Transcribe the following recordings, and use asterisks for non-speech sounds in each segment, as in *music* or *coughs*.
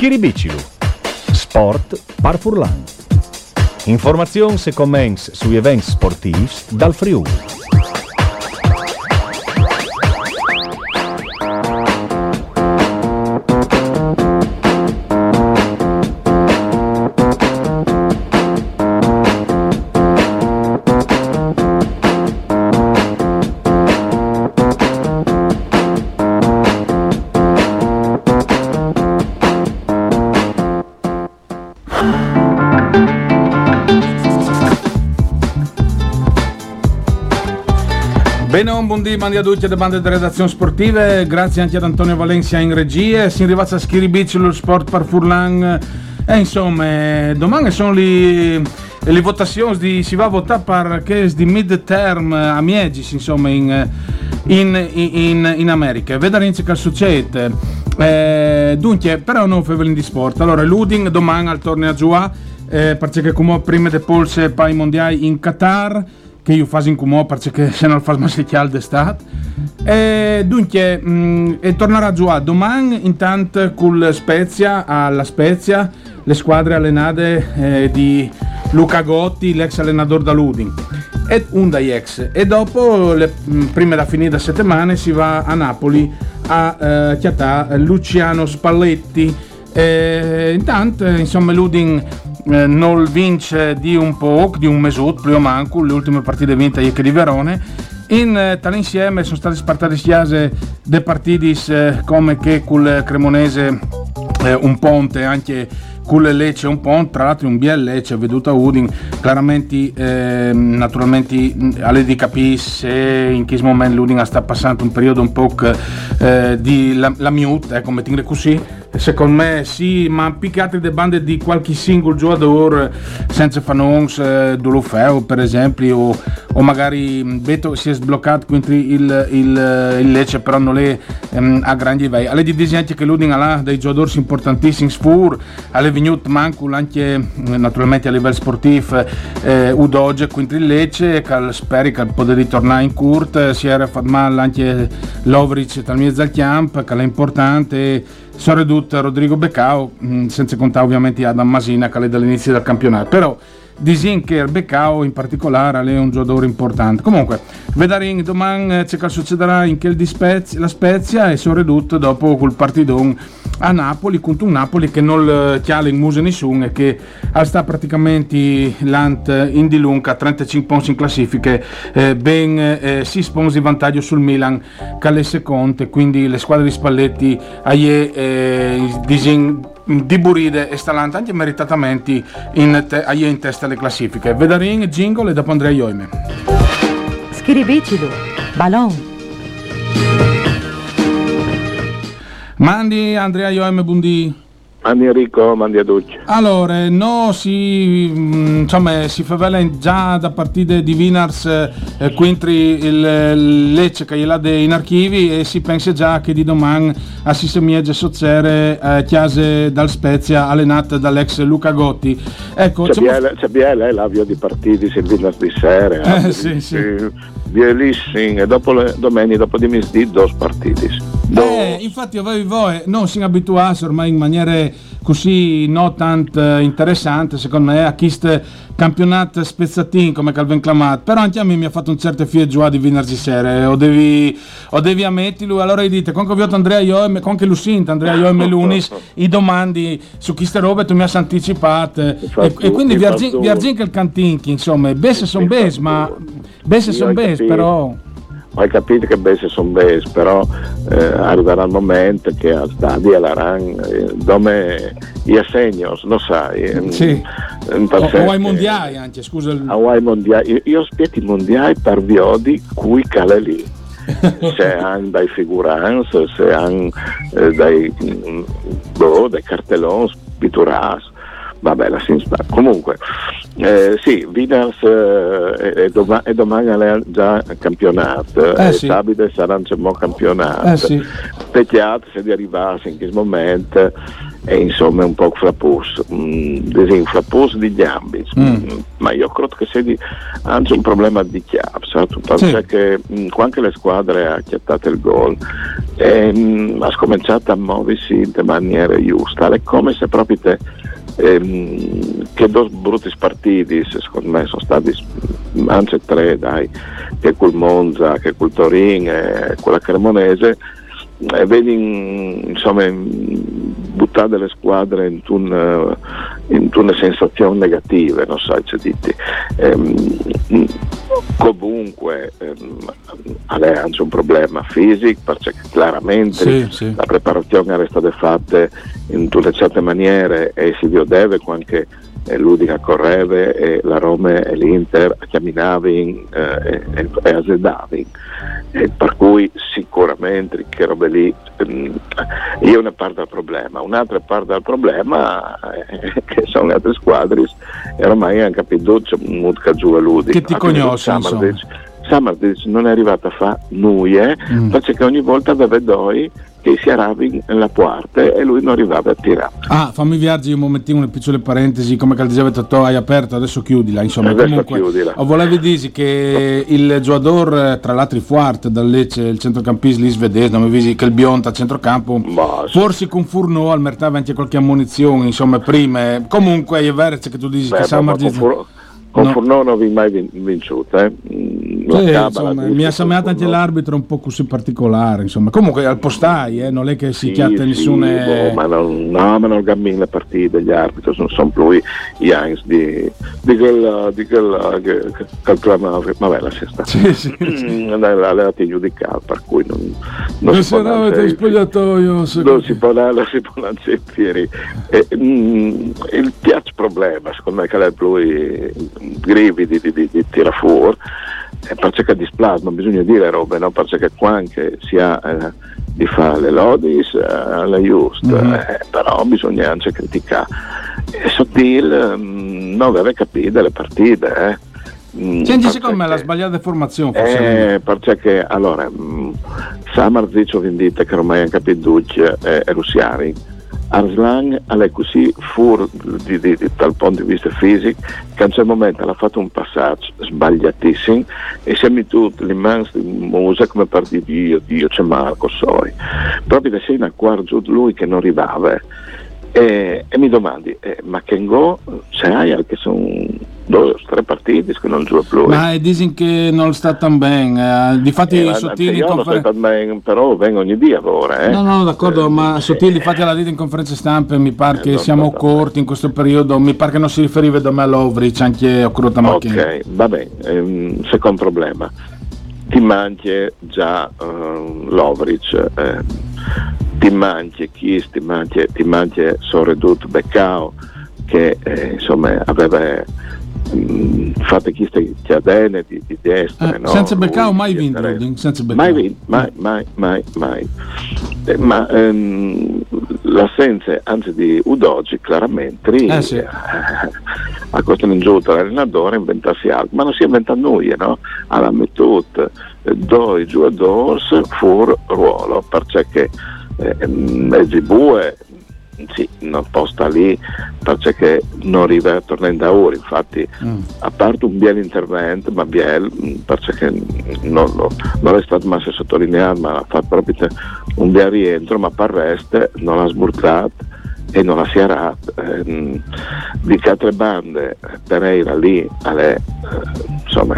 Schiribicilu. Sport par Furlan. Informazioni e commenti sugli eventi sportivi dal Friuli. Bene, un buon mandi a tutti le bande di redazione sportive, grazie anche ad Antonio Valencia in regia, si arriva a Schiribici lo sport par Furlan. E insomma domani sono le, le votazioni di, si va a votare per che di mid term a Miegis insomma in, in, in, in America, vedremo che succede. Eh, dunque, però non fai di sport. Allora, l'Uding domani al torneo a Giua, eh, perché come prima de polse per i mondiali in Qatar che io faccio in comò perché se non faccio masticare d'estate e dunque mh, e tornerà a domani intanto con Spezia alla Spezia le squadre allenate eh, di Luca Gotti l'ex allenatore da Ludin e un dai ex e dopo le, mh, prima da finire da settimane si va a Napoli a eh, chiatà Luciano Spalletti. E, intanto insomma Ludin eh, non vince di un po', di un mesut, più o manco, le ultime partite vinte ieri di Verone. In eh, tale insieme sono stati spartati siase dei partiti eh, come che col Cremonese eh, un ponte anche con le Lecce un ponte, tra l'altro un BL Lecce veduto a Udin, chiaramente eh, naturalmente alle di capire se in che momento l'Udin sta passando un periodo un po' eh, di la, la mute, ecco, mettere così, secondo me sì, ma piccate le bande di qualche singolo giocatore senza fanons eh, Dolofeo per esempio o, o magari vedo si è sbloccato quindi il, il, il Lecce però non è ehm, a grandi livelli alle di disegni che l'Udin ha dei giocatori importantissimi sfur alle venuto manco anche eh, naturalmente a livello sportivo eh, Udoge quindi il Lecce che speri che possa ritornare in Kurt si era fatto male anche Lovric dal mezzo al camp che è importante ridotto Rodrigo Beccao, mm, senza contare ovviamente Adam Masina che è dall'inizio del campionato. Però disin che Beccao in particolare è un giocatore importante. Comunque, vedremo domani eh, c'è che succederà in quel di Spezia, la Spezia e sono ridotto dopo quel partitone a Napoli contro un Napoli che non chiale in muso nessuno e che sta praticamente l'ant in di lunga 35 punti in classifiche eh, ben eh, 6 punti di vantaggio sul Milan che è seconde quindi le squadre di Spalletti aie eh, disin di Buride e Stalanta anche meritatamente in, te, in testa alle classifiche Vedarin, Jingle e dopo Andrea Ioime Scrivicilo, Ballon Mandi Andrea Ioem Bundi. Mandi Enrico, mandi a tutti. Allora, no, si, mm, insomma, si fa già da partite di Vinars eh, quindi il Lecce che è in archivi e si pensa già che di domani a Sisemiege Sozzere eh, chiase dal Spezia allenata dall'ex Luca Gotti. Ecco, c'è, biele, c'è biele, l'avvio di partiti, il di sera. Eh, sì, sì. Bielissing e dopo le, domenica dopo di misdì due partiti. Eh, infatti voi, voi non si abituasse ormai in maniera così non tanto interessante secondo me a questo campionato spezzatin come Calvin Clamat però anche a me mi ha fatto un certo figlio di venerdì sera o devi, o devi ammetterlo allora dite con che ho Andrea io e con che Lucinta Andrea io e Melunis i domandi su queste robe tu mi hai anticipato e, e, quindi vi argin che il cantinchi insomma besse sono bes ma besse sono bes però hai capito che beh sono bes, però eh, arriverà il momento che al stadio l'aran eh, dove gli assegnos, lo sai. Eh, sì. O, ai mondiali anche, scusa. Il... Ai mondiali. Io, io spiego i mondiali per viodi cui cale lì. *laughs* se hanno dai figuranze, se hanno eh, dai, mm, boh, dei cartelloni pitturati vabbè la sta. comunque eh, sì Winners eh, è, doma- è, domani già campionato eh, e sì. Sabide sarà un campionato eh, sì. peccato se di arrivasse in questo momento e insomma un po' flapus mm, flapus di gambi mm. mm. ma io credo che sia di, anche un problema di perché sì. mh, anche le squadre ha chiattato il gol e mh, ha cominciato a muoversi in maniera giusta è come se proprio te ehm, che due brutti partiti secondo me sono stati anche tre dai che col Monza che col Torin e quella Cremonese e vedi insomma buttare le squadre in, un, in una sensazione negativa non so se dite ehm, comunque ehm, ha anche un problema fisico perché chiaramente sì, sì. la preparazione era stata fatta in tutte certe maniere e si deve anche e l'Udica correva e la Roma e l'Inter camminavano eh, e, e e per cui sicuramente che robe lì ehm, io una parte del problema. Un'altra parte del problema è *laughs* che sono le altre squadre e ormai hanno capito c'è un giù a Ludica. Che ti conosci Samardic non è arrivata a fare nuie mm. perché ogni volta aveva doi che si arabi nella parte e lui non arrivava a tirare. Ah, fammi viaggi un momentino, una piccola parentesi, come diceva Totò, hai aperto, adesso chiudila, insomma. Adesso comunque, chiudila. Volevi dire che il giocatore, tra l'altro Fuart, dal Lecce, il centrocampista lì svedese, non mi visi che il Bionta a centrocampo, Ma, forse con Furno al mercato anche qualche ammunizione, insomma, prima. Comunque è vero che tu dici Beh, che Samardic... Con no. Furno non avevi mai vinciuto, eh? Sì, insomma, mi ha sembrato anche l'arbitro un po' così particolare, insomma. Comunque al postai, eh, non è che si sì, chiatta sì, nessuna. Boh, ma non, no, ma non gammino le partite, gli arbitri non sono più gli Heinz di, di quel, di quel, che, che vabbè, la sta. Sì, sì, sì. L'aveva giudicato, per cui non, non, non si può andare spogliatoio. Non si può andare, si può andare mm, Il piace problema, secondo me, che lui grividi di, di, di tira fuori eh, perché displas non bisogna dire robe no? perché qua anche si ha eh, di fare le lodis eh, alle just mm-hmm. eh, però bisogna anche criticare e Sottil mm, non aveva capito le partite eh. Mm, Senti, secondo me la sbagliata formazione forse eh, perché allora mh, Samar Ziccio Vendita che ormai ha capito Duce e Russiari Arslan così fuori di, di, di, dal punto di vista fisico che a un certo momento ha fatto un passaggio sbagliatissimo e siamo tutti l'immenso musa come per dire Dio, Dio c'è Marco Soi. Proprio da sei a quarto giù lui che non arrivava e, e mi domandi eh, ma che go c'è che sono tre partiti che non gioca più. Ma dicono che non sta tan bene. Eh, difatti eh, Sottili in conferenza. però vengo ogni dia ora. Eh. No, no, d'accordo, eh, ma Sottili, infatti alla dita in conferenza stampa mi pare eh, che siamo corti in questo periodo. Mi pare che non si riferiva da me all'Ovrich, anche a Curota Macchina. Ok, va bene. Ehm, secondo problema. Ti manchi già uh, l'Ovrich. Eh, ti manchi chi ti manchi, ti manchi Soredut Beccao che eh, insomma aveva mh, fatto queste chiadene di, di destra. Eh, no? Senza Beccao mai vinto, senza mai vinto, mai, mai, mai, mai. Eh, ma ehm, l'assenza anzi di Udogi chiaramente eh, sì. *laughs* a questo in giù l'allenatore inventarsi altro, ma non si inventa nulla, no? Alla mettuta, due giocatori fuori ruolo, perché eh, Mezibue sì, non posta lì perché non arriva a tornare in Daur, infatti mm. a parte un bel intervento, ma Biel perché non, non, non è stato mai sottolineato, ma ha fatto proprio un bel rientro, ma per il resto non ha sburzato e non la si era ehm, di altre bande Pereira lì alle, eh, insomma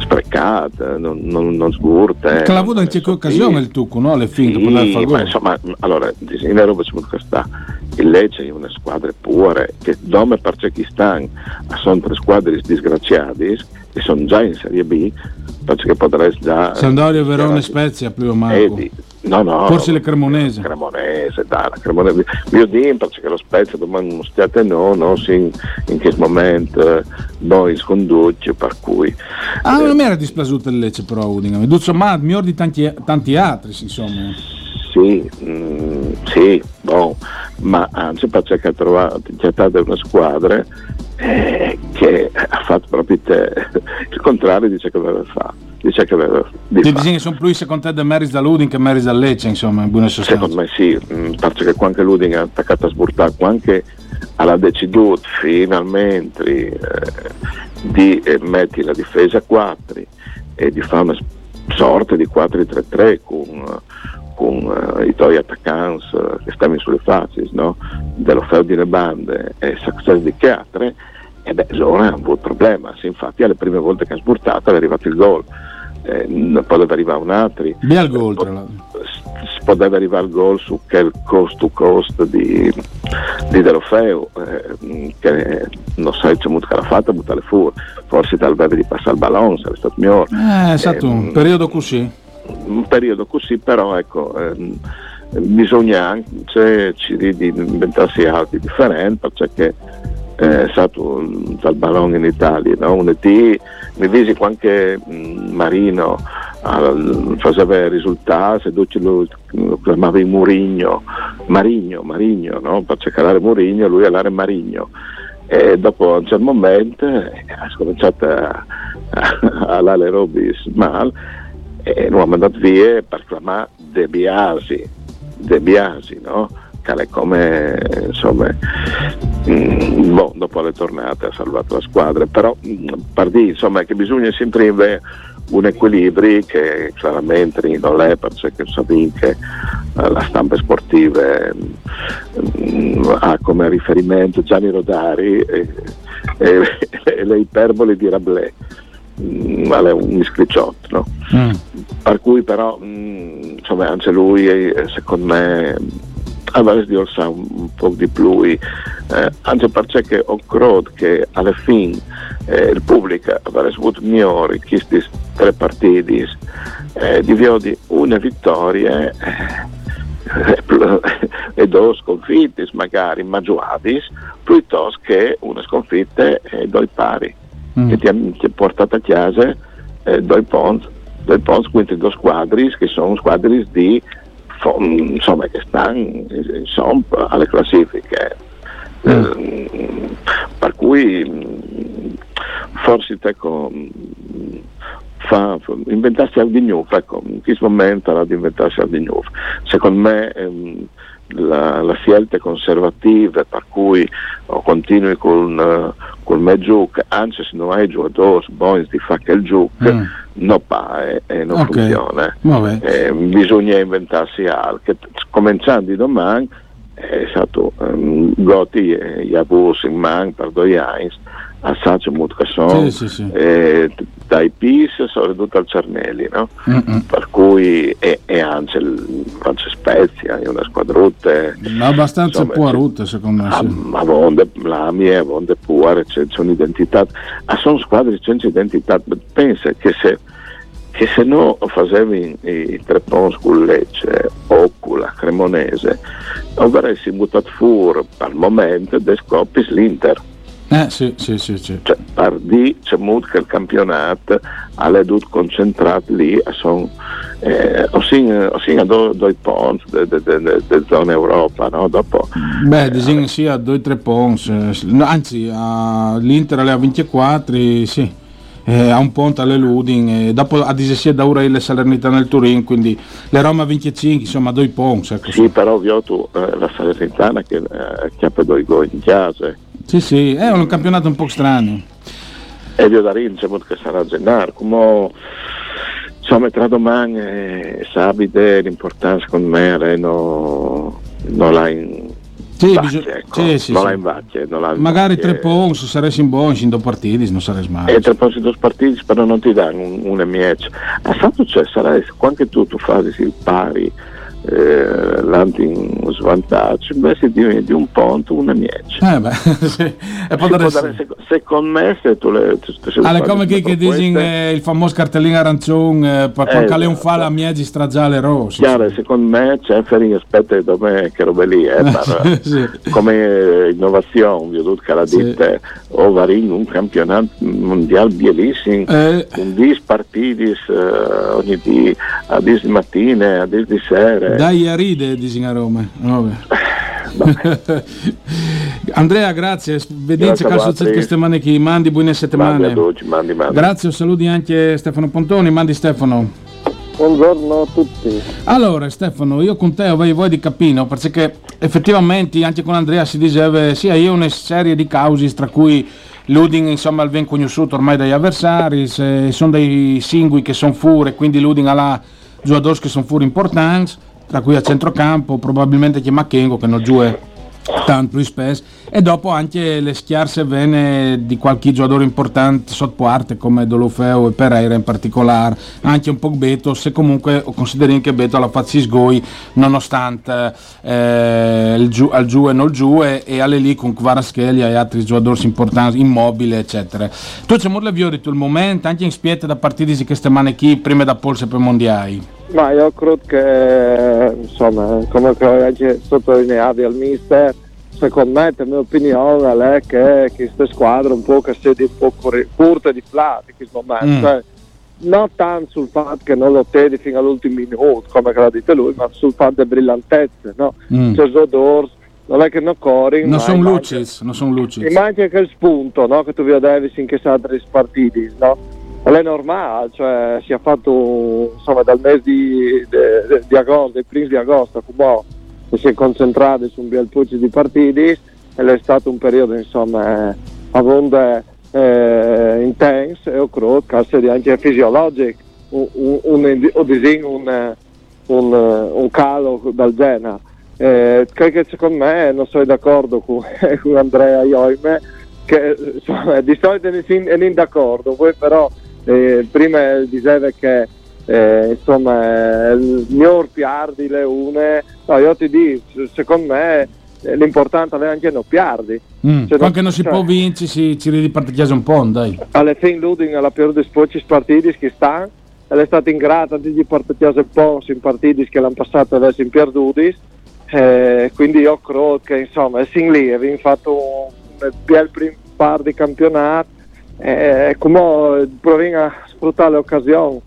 sprecate non, non, non sgurte che l'ha avuto in che occasione il Tucco no? alle finte sì, ma insomma allora in Europa c'è sta il Lecce è una squadra pure che dome Parcekistan sono tre squadre disgraziate che sono già in Serie B perché potresti già Sandoria, Verona e Spezia più o meno No, no. Forse le Cremonese. Cremonese, dai, la Cremonese. Io dico perché lo Spezia domani non stiate no, no, sì, in, che momento eh, noi sconduci, per cui... Ah, eh, non mi era dispiaciuto il Lecce però, Udingham. Duzzo ma miglior di tanti, tanti altri, insomma. Sì, mm, sì, boh, ma anzi perché ha trovato, una squadra eh, che ha fatto proprio te, il contrario dice che aveva fatto dice che aveva di Ti sono più secondo te da Meris da Luding che Meris da Lecce insomma in buona sostanza. Secondo me sì mm, perché anche Luding ha attaccato a sburtare anche alla deciduto finalmente eh, di eh, mettere la difesa a 4 e di fare una sorta di 4-3-3 con con uh, i tuoi attaccanti uh, che stavano sulle facce no? dello Ferdinand bande e success di Chiatre e beh Zona ha avuto problema. Infatti alle prime volte che ha sburtato è arrivato il gol. Eh, poteva arrivare un altro Bel gol tra l'altro. poteva arrivare il gol su quel cost to cost di, di Delofeu eh, che non so se molto l'ha fatta buttare fuori forse dal beve di passare il ballone sarebbe stato migliore. Eh, è stato un ehm, periodo così un periodo così, però ecco, ehm, bisogna anche di inventarsi altri differenti perché eh, è stato dal ballone in Italia, no? un ET, mi visi anche Marino al, faceva risultati, se lo, lo chiamava Murigno, Marigno, Marigno, no? per cercare Murigno, lui all'area Marigno. E dopo un certo momento eh, ha cominciato a, a, a, a Robis mal e lo ha mandato via per chiamare De Biasi, De Biasi, no? che è come insomma mm, boh, dopo le tornate ha salvato la squadra. Però mm, per dire insomma che bisogna sempre avere un equilibrio che chiaramente non perché sapete che eh, la stampa sportiva mm, ha come riferimento Gianni Rodari e, e, *laughs* e le iperbole di Rabelais vale un scricciotto no? mm. per cui però mh, insomma anche lui secondo me avresti orsa un, un po' di più eh, anche perché ho credo che alla fine eh, il pubblico avrebbe avuto migliori questi tre partiti eh, di di una vittoria eh, *laughs* e due sconfitte magari maggiorati piuttosto che una sconfitta e due pari mm. che ti ha, ha, portato a casa eh, due ponti, due ponti, quindi due squadri che sono squadri di insomma che stanno insomma, alle classifiche. Mm. Eh, per cui forse ecco, mm, fa, inventarsi al di nuovo, ecco, in questo momento era di inventarsi al di nuovo. Secondo me ehm, la, la, scelta conservativa per cui oh, continui con, uh, col me gioco, anzi se non hai giocatori buoni di fare che il gioco, mm. non fa e, e non okay. funziona. Eh, bisogna inventarsi altro. Cominciando domani è stato um, Gotti e Yabus in man per due anni assaggio sono sì, sì, sì. eh, dai PIS soprattutto al Cernelli no? per cui e, e anche il Francia Spezia è una squadrutta abbastanza puarutta secondo me ah, ma vonde, la mia vonde puare c'è, c'è un'identità ah, sono squadre senza identità pensa che se che se no facevi i, tre pons con Lecce o con la Cremonese avresti buttato fuori al momento dei scoppi l'Inter eh, sì, sì, sì, sì. Cioè, per dire c'è molto che il campionato ha dovuto concentrato lì sono eh, ossia due, due ponti della zona Europa no? dopo beh eh, sì a due o tre ponti anzi a, l'Inter alle 24 sì eh, a un ponte alle Ludin e dopo a Disesia da Ura e Salernitana nel Turin quindi le Roma 25 insomma due ponti ecco. sì però ovvio tu eh, la Salernitana che eh, chiappa due gol in chiesa sì, sì, è un campionato un po' strano. E io da Rince che sarà a Gennaro, come insomma tra domani e sabato l'importanza con me è non, non l'ha in sì, bisog- ecco. sì, sì, non l'ha in vacchia, magari tre punti se saresti in buoni in due partiti non saresti male e tre punti in due partiti però non ti danno un, una mieccia a stato cioè sarai anche tu tu fai il pari eh, l'anti in svantaggio, beh si diventi un ponto, una miece. Eh beh, *laughs* sì. E sec- secondo me se tu le... Se, se Ah, come che, che eh, il famoso cartellino arancione, eh, per Eh, un fa la miegi stragiale rossi. Chiaro, secondo me Ceferi aspetta da me che robe lì, eh, *laughs* per- Sì. come eh, innovazione, vi ho detto che la Sì. dite, o varin un campionato mondiale bellissimo, Eh, con 10 partiti eh, ogni di, a 10 di mattina, a 10 di sera. Dai a ride, dicono a Roma. Vabbè. *laughs* Andrea, grazie. Vediamo Grazie a calcio voi. queste settimane qui. Mandi buone Mandi settimane. tutti, mandi, mandi. Grazie, saluti anche Stefano Pontoni. Mandi Stefano. Buongiorno a tutti. Allora Stefano, io con te avevo voi di capino perché effettivamente anche con Andrea si diceva sì, io ho una serie di cause tra cui l'Uding insomma il ben conosciuto ormai dagli avversari, sono dei singoli che sono fuori e quindi l'Uding ha là giocatori che sono fuori importanti, tra cui a centrocampo probabilmente c'è Macchengo che non gioca tanto più spesso e dopo anche le schiarse vene di qualche giocatore importante sotto parte come Dolofeo e Pereira in particolare anche un po' Beto se comunque consideriamo che Beto la fa sgoi nonostante eh, il giù, al giù e non giù e, e alle lì con Kvaraschelia e altri giocatori importanti immobile eccetera. Tu c'è molto viori il momento anche in spiette da partiti di queste mani qui prima da polse per mondiali Ma io credo che, insomma, come che sottolineavi al mister, secondo me, la mia opinione è che queste squadre un po' che siano un po' corte di flat in questo momento. Mm. Cioè, non tanto sul fatto che non lo tedi fino all'ultimo minuto, come l'ha detto lui, ma sul fatto delle brillantezze, no? Mm. Cioè, Zodors, non è che non corri, non sono lucis non sono lucis e manca anche il spunto no, che tu vedevi in che altri partiti, no? Normale, cioè si è fatto insomma dal mese di, de- di agosto, dei primi di agosto, come che si è concentrato su un bel puzzo di partiti ed è stato un periodo insomma eh, abbastanza eh, intenso e credo che anche fisiologico un, un, un, un un, un, calo del genere. Eh, che secondo me non sono d'accordo con, *laughs* con Andrea Ioime che insomma, di solito ne non d'accordo poi però eh, prima diceva che eh, insomma il mio piardi le une. No io ti dico secondo me eh, l'importante è anche non piardi Mm, Cioè, Quando non si cioè- può vincere, si, si ripartigiase un po', dai. alla fine Luding alla più dei spocci partiti che sta? È stata ingrata di partire un po' in partiti che l'hanno passato adesso in perduti eh, quindi io credo che insomma è sin lì abbiamo fatto un bel primo par di campionato e come proviamo a sfruttare le occasioni.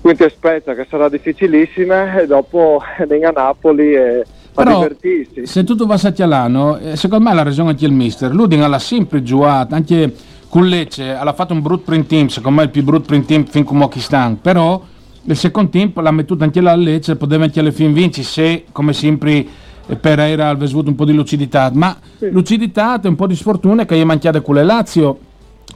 Quindi aspetta che sarà difficilissima e dopo *laughs* venga a Napoli e a Però, divertirsi. se tutto va a Tialano, eh, secondo me l'ha ragione anche il mister. Luding ha sempre giocato, anche con Lecce, ha fatto un brutto print team, secondo me il più brutto print team fin come Kistan, però il secondo team l'ha mettuto anche là a Lecce, poteva anche alle fin vinci se, come sempre, eh, Pereira avesse avuto un po' di lucidità, ma lucidità e un po' di sfortuna che gli è manchiata con le Lazio,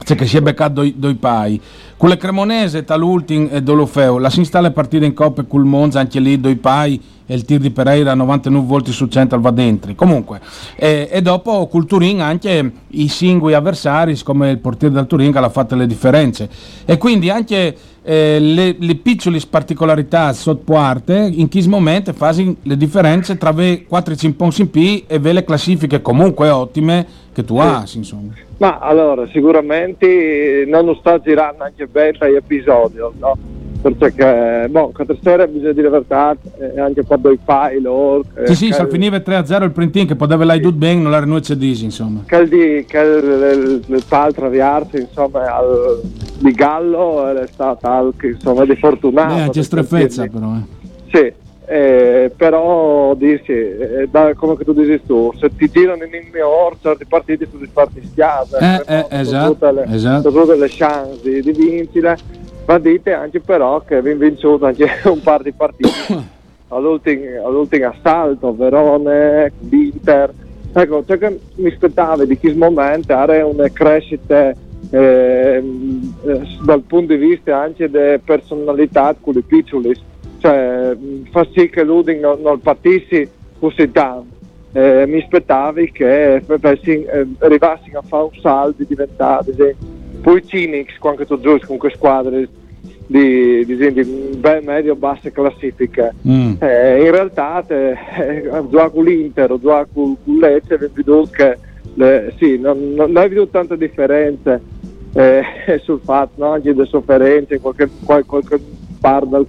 cioè che si è beccato doi, doi pai. Con le Cremonese, Talultin e Dolofeo, la si installa partita in Coppa e col Monza, anche lì doi pai e il tir di Pereira 99 volti su 100 va dentro. Comunque, e, e dopo col Turin anche i singoli avversari, come il portiere del Turin che ha fatto le differenze. E quindi anche eh, le, le piccole particolarità sotto parte, in che momento fanno le differenze tra le 4 cimpons in P e ve le classifiche comunque ottime che tu hai, insomma. Ma allora, sicuramente non sta girando anche bene gli episodi, no? Perché, boh, questa sera bisogna dire la verità, eh, anche quando i file, o, eh, Sì, sì, che- se finiva 3-0 il printing che poteva l'hai tutto bene, non l'era noi cedisi, insomma. che il di che il, il, il tal traviarsi insomma al, di Gallo è stata anche insomma di fortunato Beh, c'è strefezza però, eh. sì eh, però dirsi eh, da- come che tu dici tu se ti girano in miglior certi partiti tu ti farti schiave Eh, eh, esatto, tutte le, esatto. tutte le chance di, di vincere ma dite anche però che abbiamo vinto anche *coughs* un par di partiti *coughs* all'ultimo, all'ultimo assalto Verone, l'Inter ecco ciò che mi aspettavo di questo momento era una crescita ehm, eh, dal punto di vista anche delle personalità con i piccoli cioè mh, fa sì che l'Uding non, non partisse così tanto. Eh, mi aspettavo che avessi, eh, arrivassero a fare un salto e esempio, poi Cinix quando tu giochi con quelle squadre di, di, di medio-basse classifiche. Mm. Eh, in realtà te, eh, gioca con l'Inter gioca con con Lecce, vedo che le- sì, non, non, non hai veduto tante differenze eh, *laughs* sul fatto, no? anche delle sofferenze, in qualche, qual- qualche parte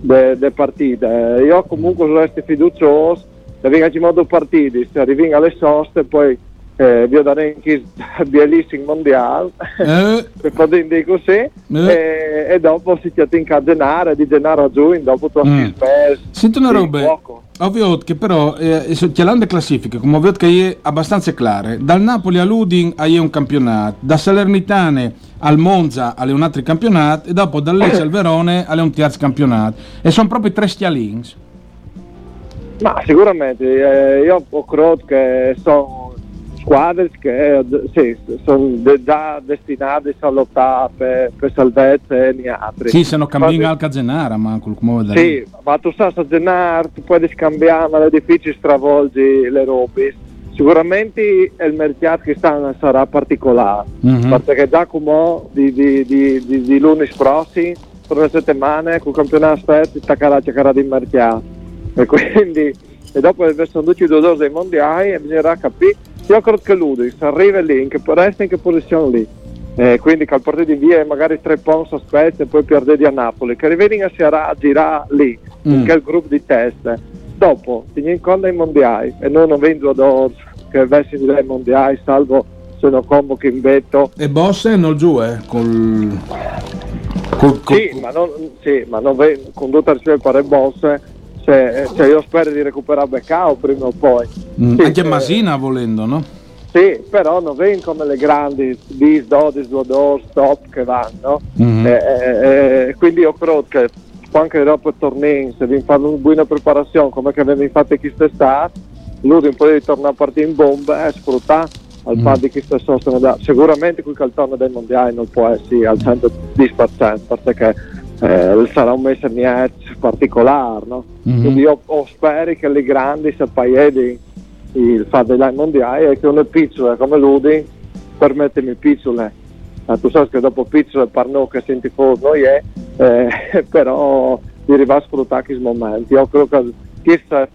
delle partite. Eh, Io comunque resto fiducioso, venga in modo partiti, se arrivi alle soste, poi eh, vi darei anche bellissimo mondiale. Eh, *laughs* per poter dire così e, e dopo si ti in cadenare di denaro a giù dopo tu Mm. hai speso Senti una roba, poco. ovvio che però eh, c'è l'ande classifiche, come ovvio che è abbastanza chiare. Dal Napoli all'Udin hai un campionato, da Salernitane al Monza alle un altro campionato e dopo dal Lecce al Verone alle un terzo campionato. E sono proprio tre stialins. ma sicuramente eh, io ho creduto che sono squadre che sì, sono già destinate a lottare per, per salvezza e niente altri Sì, se no cammina Ma- al Cagenara, ma vuoi vedere. Sì, ma tu sai, a Gennar tu puoi scambiare, ma è difficile stravolgi le robe. Sicuramente il mercato che sta sarà particolare, Mhm. perché già come di, di, di, di, di lunedì prossimo, per una settimana, con il campionato aspetta, staccherà cercherà di mercato. E quindi, e dopo aver tutti i due dosi dei mondiali, bisognerà capire. Io credo che lui, se arriva lì, in che, resta in che posizione lì, eh, quindi che al partito di via magari tre punti aspetta e poi perde a Napoli, che rivedi si a girare lì, in Mm. quel gruppo di teste. Dopo, ti in conto ai mondiali e non vendo ad che vessi ai mondiali, salvo se non convochi in vetto. E Boss non giù, eh, col... col, col- Sì, ma non, sì, ma non ve- con tutta rispetto per il boss, se, se io spero di recuperare Beccao prima o poi. Mm, Sì, anche eh, Masina volendo, no? Sì, però non vengono come le grandi bis, dodis, duodor, stop che vanno. Mhm. Eh, eh, eh, quindi io credo che anche dopo il torneo, se vi fanno una buona preparazione come che avete fatto quest'estate, lui un po' di tornare a partire in bomba e sfruttare al Mm. di questa sosta. da- Sicuramente quel caltone del mondiale non può essere al 110% perché eh, sarà un mese niente particolare, no? Mhm. Quindi io ho spero che le grandi sappiano il fatto dei mondiali e che una piccola come Ludi permettimi piccole Eh, tu sai che dopo piccole parlo che senti fuori noi è eh, *laughs* però di arrivare a sfruttare questi momenti io credo che questa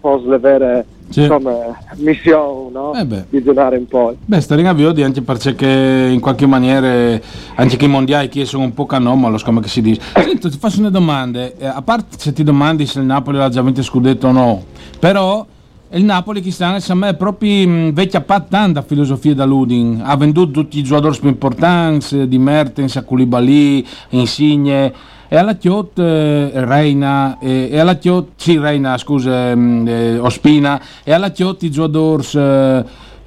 fosse la vera Sì. insomma, missione no? Eh di giocare un po' Beh, sta in avvio anche perché in qualche maniera anche che i mondiali che sono un po' anomalo, come che si dice. Senti, ti faccio una domanda, eh, a parte se ti domandi se il Napoli ha già vinto scudetto o no, però il Napoli che sta a me è proprio mh, vecchia pat tanta filosofia da Ludin, ha venduto tutti i giocatori più importanti, di Mertens a Koulibaly, Insigne, e alla Chiot eh, Reina, e, e alla Chiot, sì Reina scusa, mh, eh, Ospina, e alla Chiot i giocatori eh,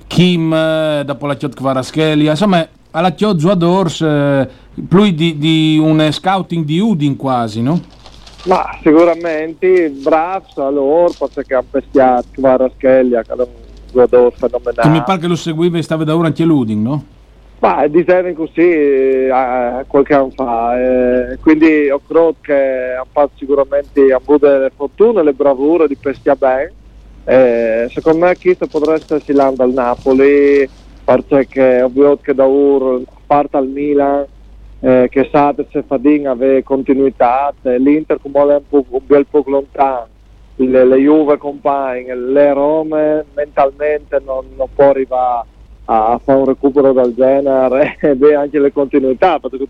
Kim, eh, dopo la Chiot Kvaraschelia, insomma alla Chiot giocatori eh, più di, di un scouting di Udin quasi, no? ma sicuramente bravo allora perché ha pestiato Kvaraschelia che è un giocatore fenomenale Che mi pare che lo seguiva e stava da ora anche l'Udin, no? Ma dicevano così eh, qualche anno fa, eh, quindi credo che hanno fatto sicuramente hanno avuto le fortune, le bravure di pestia bene. Eh, secondo me questo potrebbe essere l'anda al Napoli, perché ovvio che da ora parte al Milan, eh, che sa se Fadin aveva continuità, eh, l'Inter come è un, po', un bel po' lontano, le, le Juve compagne, le Rome mentalmente non, non può arrivare a fare un recupero del genere *laughs* e beh, anche le continuità perché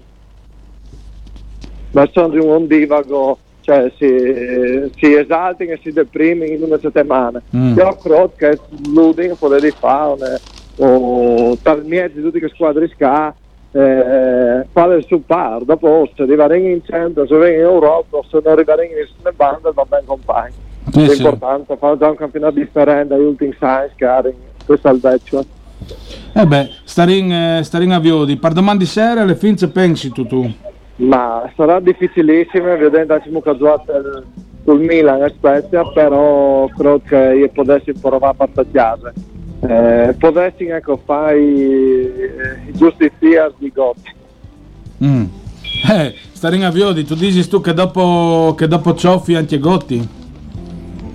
ma sono di un ondivago cioè si, si esaltano e si deprimono in una settimana Mm. io credo che l'Uding potrebbe fare o talmente di tutte le squadre ska eh, fare il suo par dopo se arrivare in centro se vengono in Europa se non arrivare in nessuna banda va bene compagni Sì, è sì. fare già un campionato differente dagli ultimi science che hanno questo al vecchio Eh beh, stare in, eh, stare in avvio di per domani sera alle fin se pensi tu tu. ma sarà difficilissimo vedendo anche che giocato il- sul Milan e Spezia però credo che io potessi provare a partecchiare eh, potessi ecco fare i, i giusti tiers di Gotti Mm. Eh, stare in avvio di tu dici tu che dopo, che dopo Cioffi anche Gotti?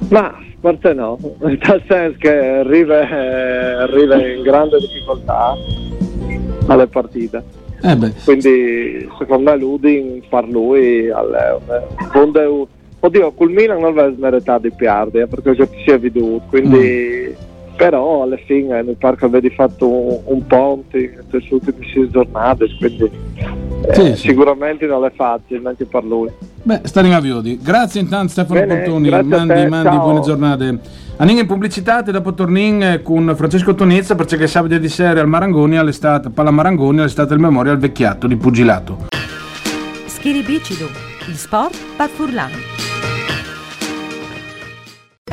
ma forse no *laughs* nel senso che arriva, eh, arriva in grande difficoltà alle partite. Eh Quindi secondo me Ludin far lui al Leon. Oddio, col Milan non aveva smeritato di perdere perché già si è veduto, quindi... Mm. però alla fine mi pare che avete fatto un, un ponte nelle ultime sei giornate quindi eh, sì, sì. sicuramente non è facile anche per lui beh stare in aviodi grazie intanto Stefano Bene, Portoni mandi, mandi buone giornate. Andiamo in pubblicità e dopo torniamo con Francesco Tonezza perché sabato di sera al Marangoni all'estate, Palla Marangoni all'estate il memoria al vecchiato di pugilato. Schiribicido, il sport per Furlan